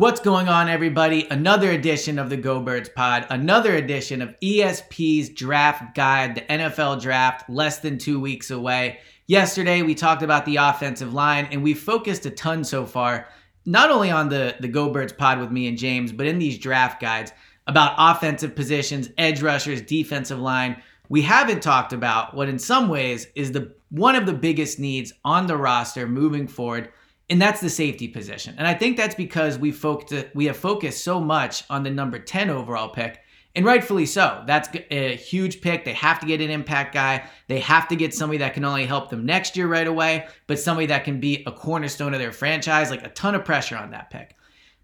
What's going on, everybody? Another edition of the Go Birds Pod, another edition of ESP's Draft Guide, the NFL Draft, less than two weeks away. Yesterday, we talked about the offensive line, and we focused a ton so far, not only on the, the Go Birds Pod with me and James, but in these draft guides about offensive positions, edge rushers, defensive line. We haven't talked about what, in some ways, is the one of the biggest needs on the roster moving forward and that's the safety position. And I think that's because we focused, we have focused so much on the number 10 overall pick, and rightfully so. That's a huge pick. They have to get an impact guy. They have to get somebody that can only help them next year right away, but somebody that can be a cornerstone of their franchise, like a ton of pressure on that pick.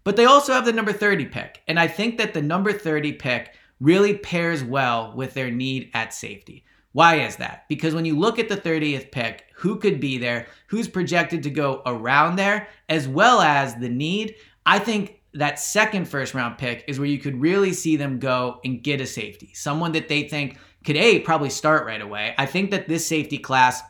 But they also have the number 30 pick. And I think that the number 30 pick really pairs well with their need at safety. Why is that? Because when you look at the 30th pick, who could be there, who's projected to go around there, as well as the need, I think that second first round pick is where you could really see them go and get a safety. Someone that they think could A, probably start right away. I think that this safety class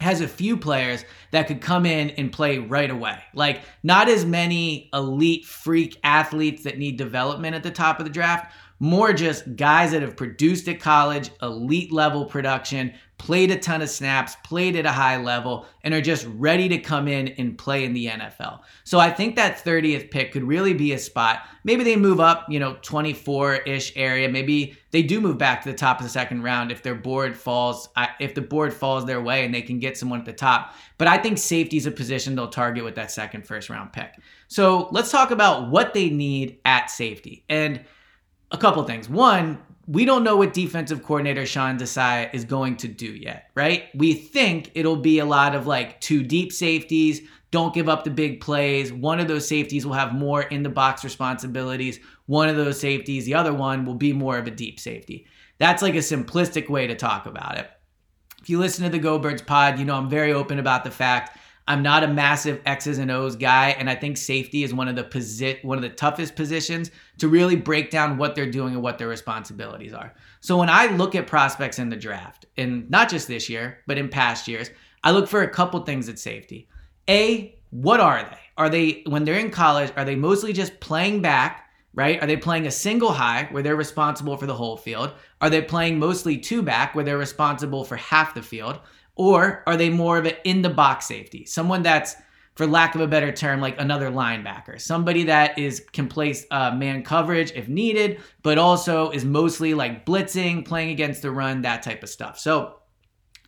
has a few players that could come in and play right away. Like, not as many elite freak athletes that need development at the top of the draft, more just guys that have produced at college, elite level production, played a ton of snaps, played at a high level, and are just ready to come in and play in the NFL. So I think that 30th pick could really be a spot. Maybe they move up, you know, 24 ish area. Maybe they do move back to the top of the second round if their board falls, if the board falls their way and they can get someone at the top. But I think safety is a position they'll target with that second first round pick. So let's talk about what they need at safety. And a couple things. One, we don't know what defensive coordinator Sean Desai is going to do yet, right? We think it'll be a lot of like two deep safeties, don't give up the big plays. One of those safeties will have more in the box responsibilities. One of those safeties, the other one, will be more of a deep safety. That's like a simplistic way to talk about it. If you listen to the Go Birds pod, you know I'm very open about the fact I'm not a massive X's and O's guy, and I think safety is one of the posi- one of the toughest positions to really break down what they're doing and what their responsibilities are. So when I look at prospects in the draft, and not just this year, but in past years, I look for a couple things at safety. A, what are they? Are they when they're in college, are they mostly just playing back, right? Are they playing a single high where they're responsible for the whole field? Are they playing mostly two back where they're responsible for half the field? Or are they more of an in the box safety? Someone that's, for lack of a better term, like another linebacker. Somebody that is can place uh, man coverage if needed, but also is mostly like blitzing, playing against the run, that type of stuff. So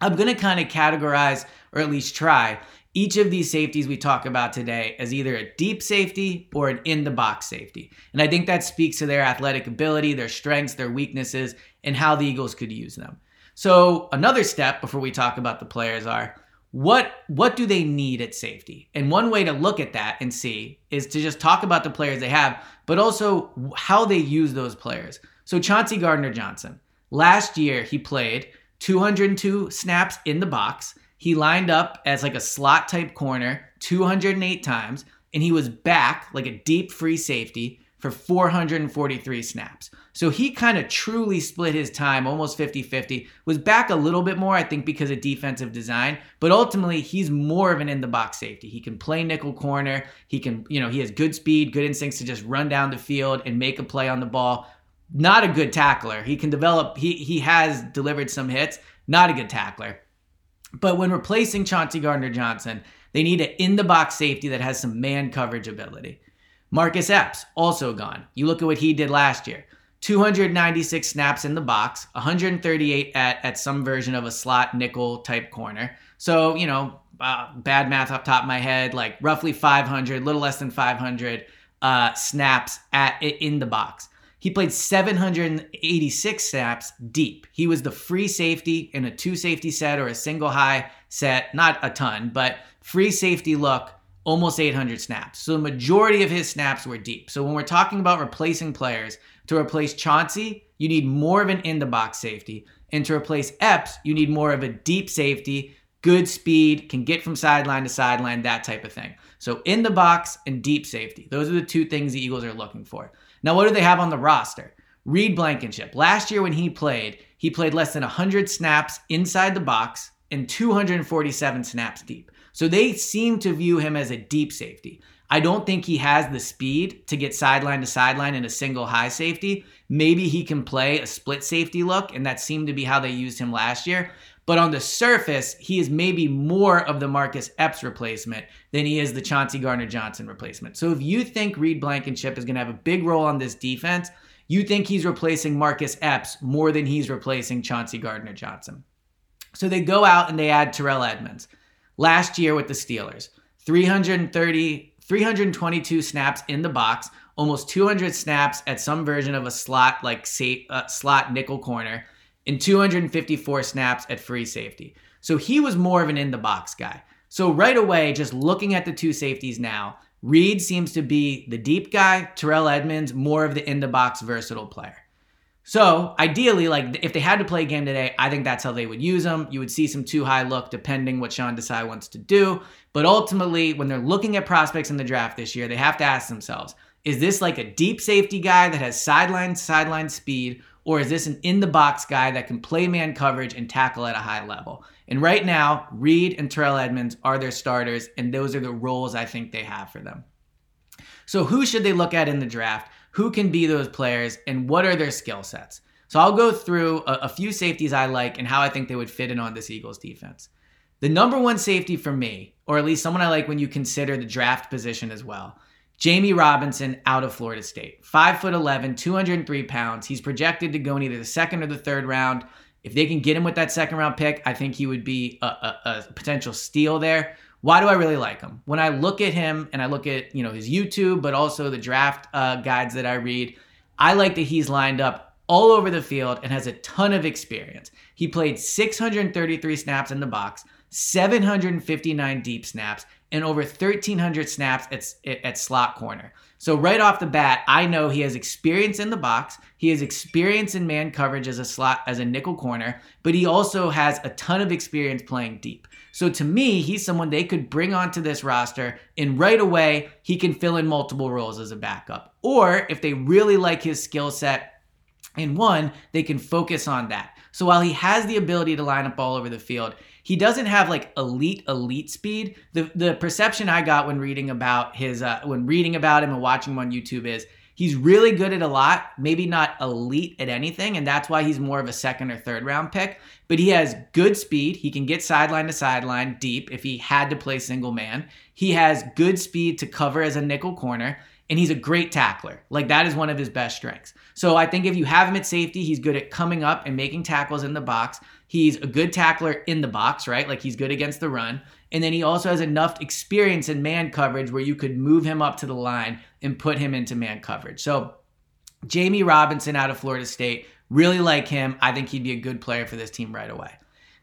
I'm going to kind of categorize, or at least try, each of these safeties we talk about today as either a deep safety or an in the box safety. And I think that speaks to their athletic ability, their strengths, their weaknesses, and how the Eagles could use them. So another step before we talk about the players are what what do they need at safety? And one way to look at that and see is to just talk about the players they have, but also how they use those players. So Chauncey Gardner Johnson, last year he played 202 snaps in the box. He lined up as like a slot type corner 208 times and he was back like a deep free safety for 443 snaps. So he kind of truly split his time almost 50 50. Was back a little bit more, I think, because of defensive design, but ultimately he's more of an in the box safety. He can play nickel corner. He can, you know, he has good speed, good instincts to just run down the field and make a play on the ball. Not a good tackler. He can develop, he, he has delivered some hits, not a good tackler. But when replacing Chauncey Gardner Johnson, they need an in the box safety that has some man coverage ability. Marcus Epps, also gone. You look at what he did last year 296 snaps in the box, 138 at, at some version of a slot nickel type corner. So, you know, uh, bad math off top of my head, like roughly 500, little less than 500 uh, snaps at in the box. He played 786 snaps deep. He was the free safety in a two safety set or a single high set, not a ton, but free safety look almost 800 snaps. So the majority of his snaps were deep. So when we're talking about replacing players, to replace Chauncey, you need more of an in the box safety. And to replace Epps, you need more of a deep safety, good speed, can get from sideline to sideline, that type of thing. So in the box and deep safety. Those are the two things the Eagles are looking for. Now, what do they have on the roster? Reed Blankenship. Last year when he played, he played less than 100 snaps inside the box and 247 snaps deep. So they seem to view him as a deep safety. I don't think he has the speed to get sideline to sideline in a single high safety. Maybe he can play a split safety look, and that seemed to be how they used him last year. But on the surface, he is maybe more of the Marcus Epps replacement than he is the Chauncey Gardner Johnson replacement. So if you think Reed Blankenship is going to have a big role on this defense, you think he's replacing Marcus Epps more than he's replacing Chauncey Gardner Johnson. So they go out and they add Terrell Edmunds last year with the Steelers. 330, 322 snaps in the box, almost 200 snaps at some version of a slot like safe, uh, slot nickel corner, and 254 snaps at free safety. So he was more of an in the box guy. So right away, just looking at the two safeties now, Reed seems to be the deep guy, Terrell Edmunds more of the in the box versatile player. So ideally, like if they had to play a game today, I think that's how they would use them. You would see some too high look depending what Sean Desai wants to do. But ultimately, when they're looking at prospects in the draft this year, they have to ask themselves, is this like a deep safety guy that has sideline sideline speed, or is this an in the box guy that can play man coverage and tackle at a high level? And right now, Reed and Terrell Edmunds are their starters, and those are the roles I think they have for them. So who should they look at in the draft? Who can be those players and what are their skill sets. So I'll go through a, a, few safeties I like and how I think they would fit in on this Eagles defense. The number one safety for me, or at least someone I like when you consider the draft position as well, Jammie Robinson out of Florida State. 5'11, 203 pounds. He's projected to go in either the second or the third round. If they can get him with that second round pick, I think he would be a, a, a potential steal there. Why do I really like him? When I look at him and I look at you know his YouTube, but also the draft uh, guides that I read, I like that he's lined up all over the field and has a ton of experience. He played 633 snaps in the box, 759 deep snaps, and over 1,300 snaps at, at slot corner. So right off the bat, I know he has experience in the box. He has experience in man coverage as a slot as a nickel corner, but he also has a ton of experience playing deep. So to me, he's someone they could bring onto this roster and right away he can fill in multiple roles as a backup. Or if they really like his skill set in one, they can focus on that. So while he has the ability to line up all over the field, he doesn't have like elite elite speed. The the perception I got when reading about his uh, when reading about him and watching him on YouTube is He's really good at a lot, maybe not elite at anything, and that's why he's more of a second or third round pick. But he has good speed. He can get sideline to sideline deep if he had to play single man. He has good speed to cover as a nickel corner, and he's a great tackler. Like that is one of his best strengths. So I think if you have him at safety, he's good at coming up and making tackles in the box. He's a good tackler in the box, right? Like he's good against the run. And then he also has enough experience in man coverage where you could move him up to the line and put him into man coverage. So, Jammie Robinson out of Florida State, Really like him. I think he'd be a good player for this team right away.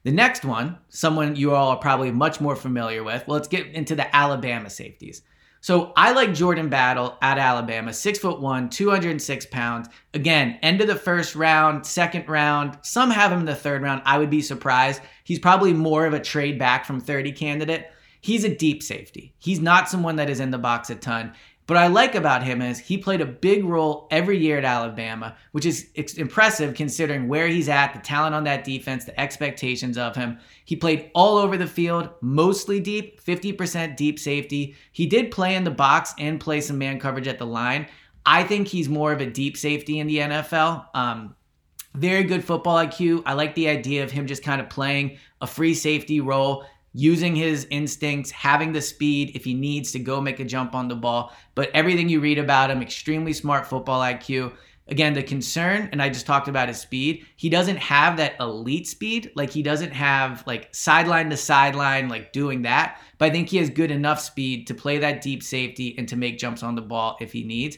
The next one, someone you all are probably much more familiar with. Well, let's get into the Alabama safeties. So I like Jordan Battle at Alabama, six foot one, 206 pounds. Again, end of the first round, second round. Some have him in the third round. I would be surprised. He's probably more of a trade back from 30 candidate. He's a deep safety. He's not someone that is in the box a ton. What I like about him is he played a big role every year at Alabama, which is impressive considering where he's at, the talent on that defense, the expectations of him. He played all over the field, mostly deep, 50% deep safety. He did play in the box and play some man coverage at the line. I think he's more of a deep safety in the NFL. Um, very good football IQ. I like the idea of him just kind of playing a free safety role using his instincts, having the speed if he needs to go make a jump on the ball. But everything you read about him, extremely smart football IQ. Again, the concern, and I just talked about his speed, he doesn't have that elite speed. Like he doesn't have like sideline to sideline, like doing that. But I think he has good enough speed to play that deep safety and to make jumps on the ball if he needs.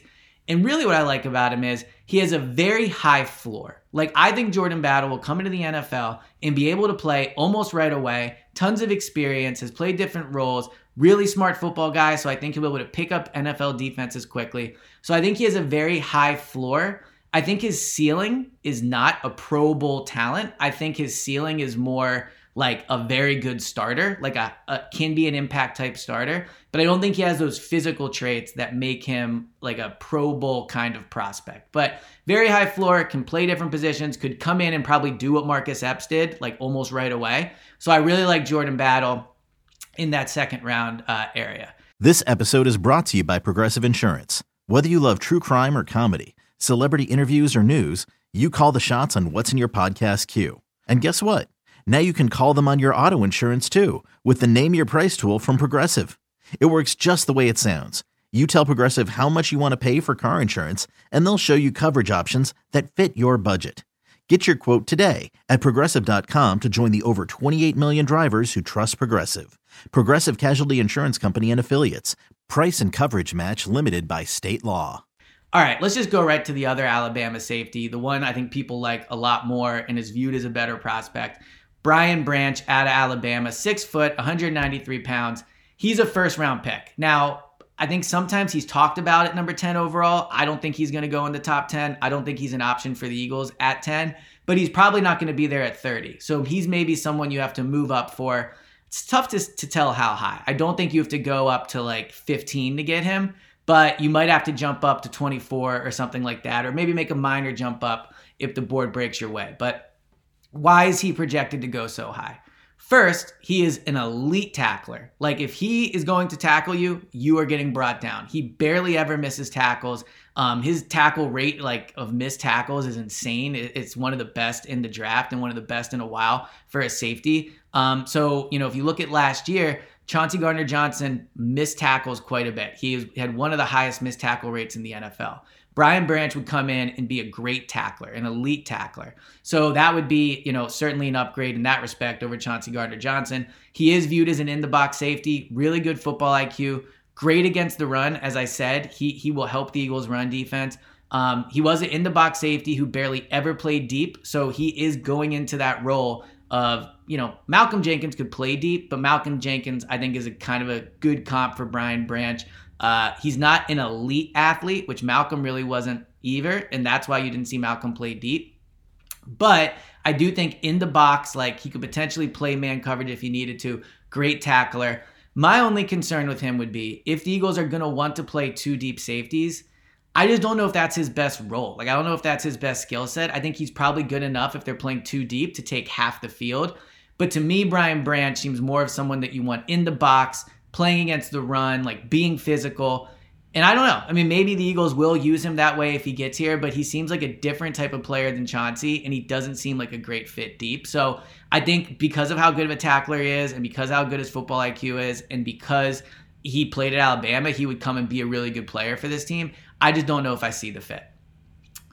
And really, what I like about him is he has a very high floor. Like, I think Jordan Battle will come into the NFL and be able to play almost right away. Tons of experience, has played different roles, really smart football guy. So I think he'll be able to pick up NFL defenses quickly. So I think he has a very high floor. I think his ceiling is not a Pro Bowl talent. I think his ceiling is more like a very good starter, like a, a, can be an impact type starter, but I don't think he has those physical traits that make him like a Pro Bowl kind of prospect. But very high floor, can play different positions, could come in and probably do what Marcus Epps did, like almost right away. So I really like Jordan Battle in that second round uh, area. This episode is brought to you by Progressive Insurance. Whether you love true crime or comedy, celebrity interviews or news, you call the shots on what's in your podcast queue. And guess what? Now you can call them on your auto insurance too with the Name Your Price tool from Progressive. It works just the way it sounds. You tell Progressive how much you want to pay for car insurance, and they'll show you coverage options that fit your budget. Get your quote today at progressive.com to join the over 28 million drivers who trust Progressive. Progressive Casualty Insurance Company and Affiliates. Price and coverage match limited by state law. All right, let's just go right to the other Alabama safety, the one I think people like a lot more and is viewed as a better prospect. Brian Branch out of Alabama, six foot, 193 pounds. He's a first round pick. Now, I think sometimes he's talked about at number 10 overall. I don't think he's going to go in the top 10. I don't think he's an option for the Eagles at 10, but he's probably not going to be there at 30. So he's maybe someone you have to move up for. It's tough to, to tell how high. I don't think you have to go up to like 15 to get him, but you might have to jump up to 24 or something like that, or maybe make a minor jump up if the board breaks your way. But why is he projected to go so high? First, he is an elite tackler. Like if he is going to tackle you, you are getting brought down. He barely ever misses tackles. Um, his tackle rate, like of missed tackles, is insane. It's one of the best in the draft and one of the best in a while for a safety. Um, so you know, if you look at last year, Chauncey Gardner Johnson missed tackles quite a bit. He had one of the highest missed tackle rates in the NFL. Brian Branch would come in and be a great tackler, an elite tackler. So that would be, you know, certainly an upgrade in that respect over Chauncey Gardner Johnson. He is viewed as an in the box safety, really good football IQ, great against the run. As I said, he he will help the Eagles' run defense. Um, he was an in the box safety who barely ever played deep, so he is going into that role of you know Malcolm Jenkins could play deep, but Malcolm Jenkins I think is a kind of a good comp for Brian Branch. Uh, he's not an elite athlete, which Malcolm really wasn't either, and that's why you didn't see Malcolm play deep. But I do think in the box, like he could potentially play man coverage if he needed to. Great tackler. My only concern with him would be if the Eagles are going to want to play two deep safeties, I just don't know if that's his best role. Like, I don't know if that's his best skill set. I think he's probably good enough if they're playing too deep to take half the field. But to me, Brian Branch seems more of someone that you want in the box, playing against the run, like being physical. And I don't know. I mean, maybe the Eagles will use him that way if he gets here, but he seems like a different type of player than Chauncey, and he doesn't seem like a great fit deep. So I think because of how good of a tackler he is, and because how good his football IQ is, and because he played at Alabama, he would come and be a really good player for this team. I just don't know if I see the fit.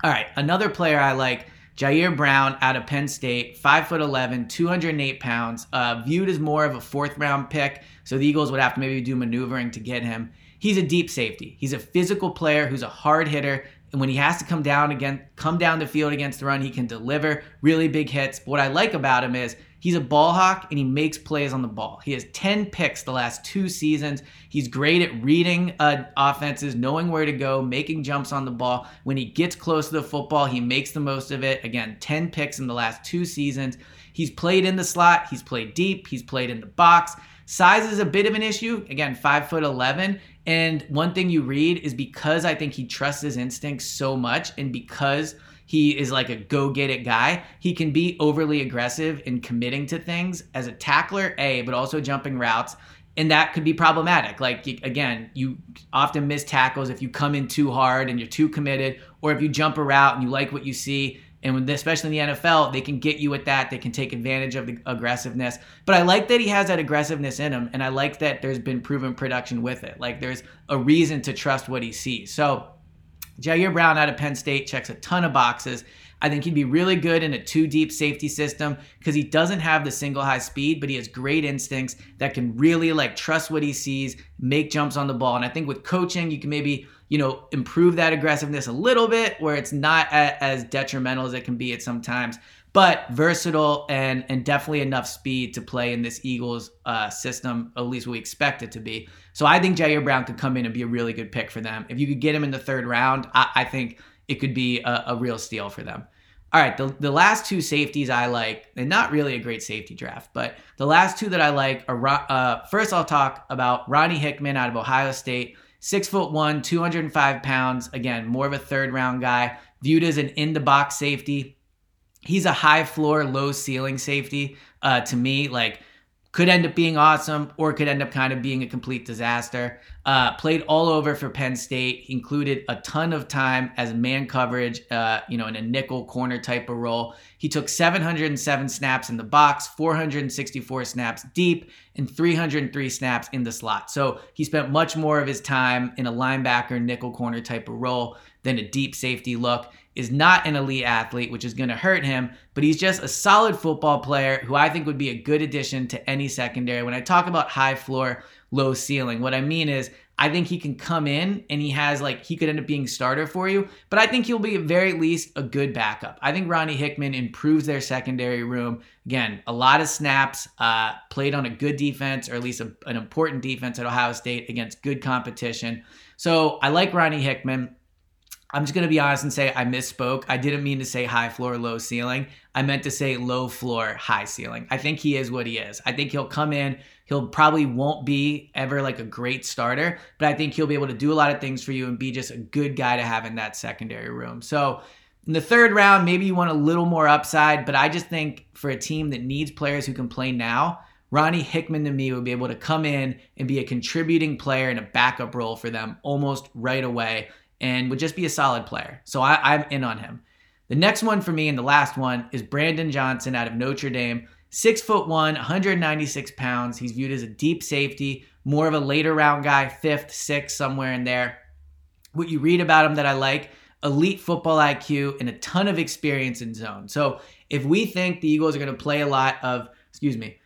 All right, another player I like Ji'Ayir Brown out of Penn State, 5'11, 208 pounds, uh, viewed as more of a fourth round pick. So the Eagles would have to maybe do maneuvering to get him. He's a deep safety. He's a physical player who's a hard hitter, And when he has to come down again, come down the field against the run, he can deliver really big hits. But what I like about him is he's a ball hawk and he makes plays on the ball. He has 10 picks the last two seasons. He's great at reading uh, offenses, knowing where to go, making jumps on the ball. When he gets close to the football, he makes the most of it. Again, 10 picks in the last two seasons. He's played in the slot, he's played deep, he's played in the box. Size is a bit of an issue. Again, five foot 11. And one thing you read is because I think he trusts his instincts so much and because he is like a go get it guy, he can be overly aggressive in committing to things as a tackler, A, but also jumping routes. And that could be problematic. Like, again, you often miss tackles if you come in too hard and you're too committed, or if you jump a route and you like what you see and when, especially in the NFL, they can get you with that. They can take advantage of the aggressiveness. But I like that he has that aggressiveness in him, and I like that there's been proven production with it. Like there's a reason to trust what he sees. So Ji'Ayir Brown out of Penn State checks a ton of boxes. I think he'd be really good in a two deep safety system because he doesn't have the single high speed, but he has great instincts that can really like trust what he sees, make jumps on the ball. And I think with coaching, you can maybe you know, improve that aggressiveness a little bit where it's not a, as detrimental as it can be at sometimes, but versatile and and definitely enough speed to play in this Eagles uh, system, at least we expect it to be. So I think Ji'Ayir Brown could come in and be a really good pick for them. If you could get him in the third round, I, I think it could be a, a, real steal for them. All right, the, the last two safeties I like, and not really a great safety draft, but the last two that I like are uh, first I'll talk about Ronnie Hickman out of Ohio State Six foot one, 205 pounds. Again, more of a third round guy, viewed as an in the box safety. He's a high floor, low ceiling safety uh, to me. Like, could end up being awesome or could end up kind of being a complete disaster. Uh, played all over for Penn State. Included a ton of time as man coverage, uh, you know, in a nickel corner type of role. He took 707 snaps in the box, 464 snaps deep, and 303 snaps in the slot. So he spent much more of his time in a linebacker nickel corner type of role than a deep safety look is not an elite athlete, which is going to hurt him, but he's just a solid football player who I think would be a good addition to any secondary. When I talk about high floor, low ceiling, what I mean is I think he can come in and he has like he could end up being starter for you, but I think he'll be at very least a good backup. I think Ronnie Hickman improves their secondary room. Again, a lot of snaps, uh, played on a good defense or at least a, an important defense at Ohio State against good competition. So I like Ronnie Hickman. I'm just to be honest and say I misspoke. I didn't mean to say high floor, low ceiling. I meant to say low floor, high ceiling. I think he is what he is. I think he'll come in. He'll probably won't be ever like a great starter, but I think he'll be able to do a lot of things for you and be just a good guy to have in that secondary room. So in the third round, maybe you want a little more upside, but I just think for a team that needs players who can play now, Ronnie Hickman to me would be able to come in and be a contributing player in a backup role for them almost right away and would just be a solid player. So I, am in on him. The next one for me and the last one is Brandon Johnson out of Notre Dame. Six foot one, 196 pounds. He's viewed as a deep safety, more of a later round guy, fifth, sixth, somewhere in there. What you read about him that I like elite football IQ and a ton of experience in zone. So if we think the Eagles are going to play a lot of, excuse me,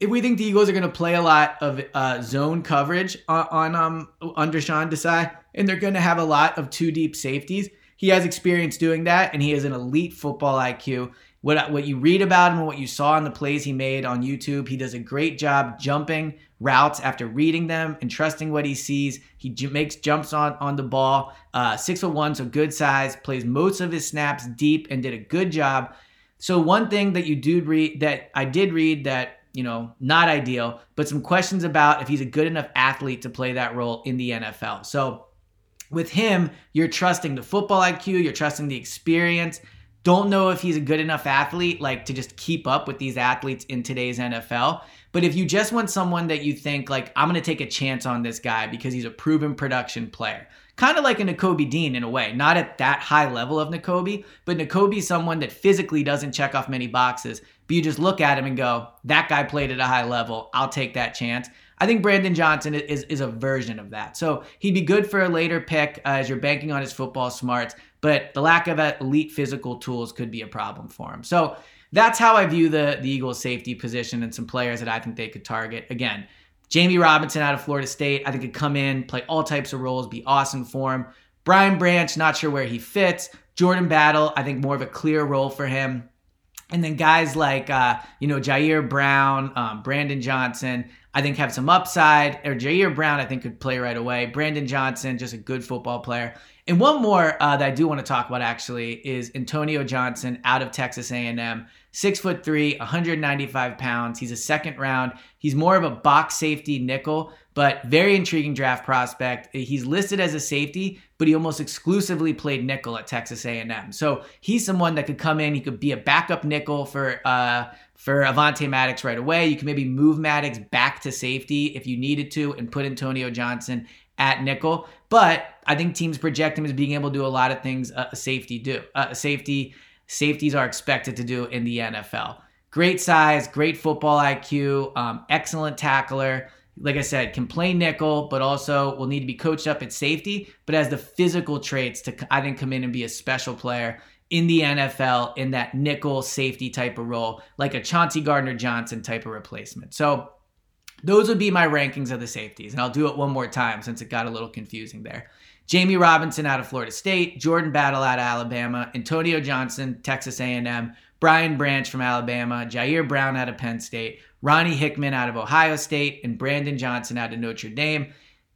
if we think the Eagles are going to play a lot of uh, zone coverage on, on um under Sean Desai, and they're going to have a lot of two deep safeties, he has experience doing that, and he has an elite football IQ. What what you read about him and what you saw in the plays he made on YouTube, he does a great job jumping routes after reading them and trusting what he sees. He j- makes jumps on on the ball. Uh, six foot one, so good size. Plays most of his snaps deep and did a good job. So one thing that you do read that I did read that you know, not ideal, but some questions about if he's a good enough athlete to play that role in the NFL. So with him, you're trusting the football IQ, you're trusting the experience. Don't know if he's a good enough athlete like to just keep up with these athletes in today's NFL. But if you just want someone that you think like I'm going to take a chance on this guy because he's a proven production player. Kind of like a Nakobe Dean in a way, not at that high level of Nakobe, but Nakobe's someone that physically doesn't check off many boxes, but you just look at him and go, that guy played at a high level. I'll take that chance. I think Brandon Johnson is, is a version of that. So he'd be good for a later pick uh, as you're banking on his football smarts, but the lack of elite physical tools could be a problem for him. So that's how I view the, the Eagles safety position and some players that I think they could target. Again, Jammie Robinson out of Florida State, I think could come in, play all types of roles, be awesome for him. Brian Branch, not sure where he fits. Jordan Battle, I think more of a clear role for him. And then guys like, uh, you know, Ji'Ayir Brown, um, Brandon Johnson, I think have some upside. Or Ji'Ayir Brown, I think could play right away. Brandon Johnson, just a good football player. And one more uh, that I do want to talk about actually is Antonio Johnson out of Texas A&M. Six foot three, 195 pounds. He's a second round. He's more of a box safety nickel, but very intriguing draft prospect. He's listed as a safety, but he almost exclusively played nickel at Texas A&M. So he's someone that could come in. He could be a backup nickel for uh, for Avonte Maddox right away. You can maybe move Maddox back to safety if you needed to, and put Antonio Johnson at nickel. But I think teams project him as being able to do a lot of things a safety do. a safety safeties are expected to do in the NFL. Great size, great football IQ, um, excellent tackler like I said, can play nickel, but also will need to be coached up at safety, but has the physical traits to, I think, come in and be a special player in the NFL in that nickel safety type of role, like a Chauncey Gardner Johnson type of replacement. So those would be my rankings of the safeties. And I'll do it one more time since it got a little confusing there. Jammie Robinson out of Florida State, Jordan Battle out of Alabama, Antonio Johnson, Texas A&M, Brian Branch from Alabama, Ji'Ayir Brown out of Penn State, Ronnie Hickman out of Ohio State, and Brandon Johnson out of Notre Dame.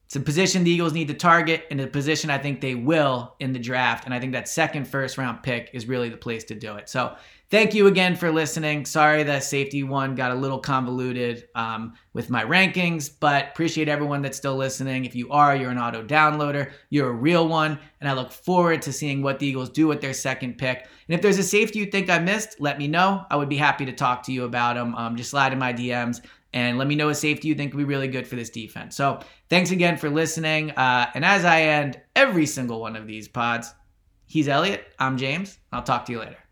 It's a position the Eagles need to target and a position I think they will in the draft. And I think that second first round pick is really the place to do it. So Thank you again for listening. Sorry that safety one got a little convoluted um, with my rankings, but appreciate everyone that's still listening. If you are, you're an auto downloader, you're a real one, and I look forward to seeing what the Eagles do with their second pick. And if there's a safety you think I missed, let me know. I would be happy to talk to you about them. Um, just slide in my DMs and let me know a safety you think would be really good for this defense. So thanks again for listening. Uh, and as I end every single one of these pods, he's Eliot. I'm James. I'll talk to you later.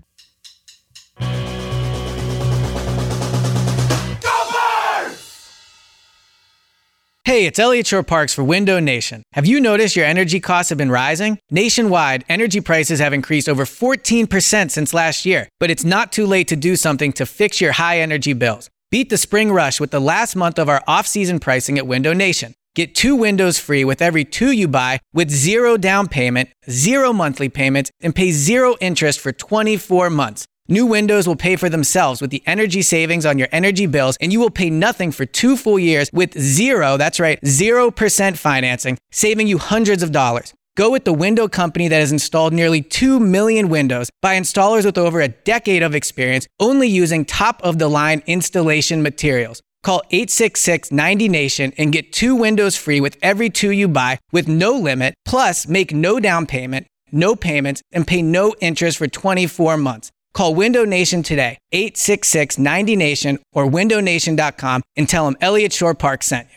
Hey, it's Eliot Shorr-Parks for Window Nation. Have you noticed your energy costs have been rising? Nationwide, energy prices have increased over 14% since last year, but it's not too late to do something to fix your high energy bills. Beat the spring rush with the last month of our off-season pricing at Window Nation. Get two windows free with every two you buy with zero down payment, zero monthly payments, and pay zero interest for 24 months. New windows will pay for themselves with the energy savings on your energy bills, and you will pay nothing for two full years with zero, that's right, 0% financing, saving you hundreds of dollars. Go with the window company that has installed nearly 2 million windows by installers with over a decade of experience, only using top of the line installation materials. Call 866 90 Nation and get two windows free with every two you buy with no limit. Plus, make no down payment, no payments, and pay no interest for 24 months. Call Window Nation today, 866 90 Nation or windownation.com and tell them Eliot Shorr-Parks sent you.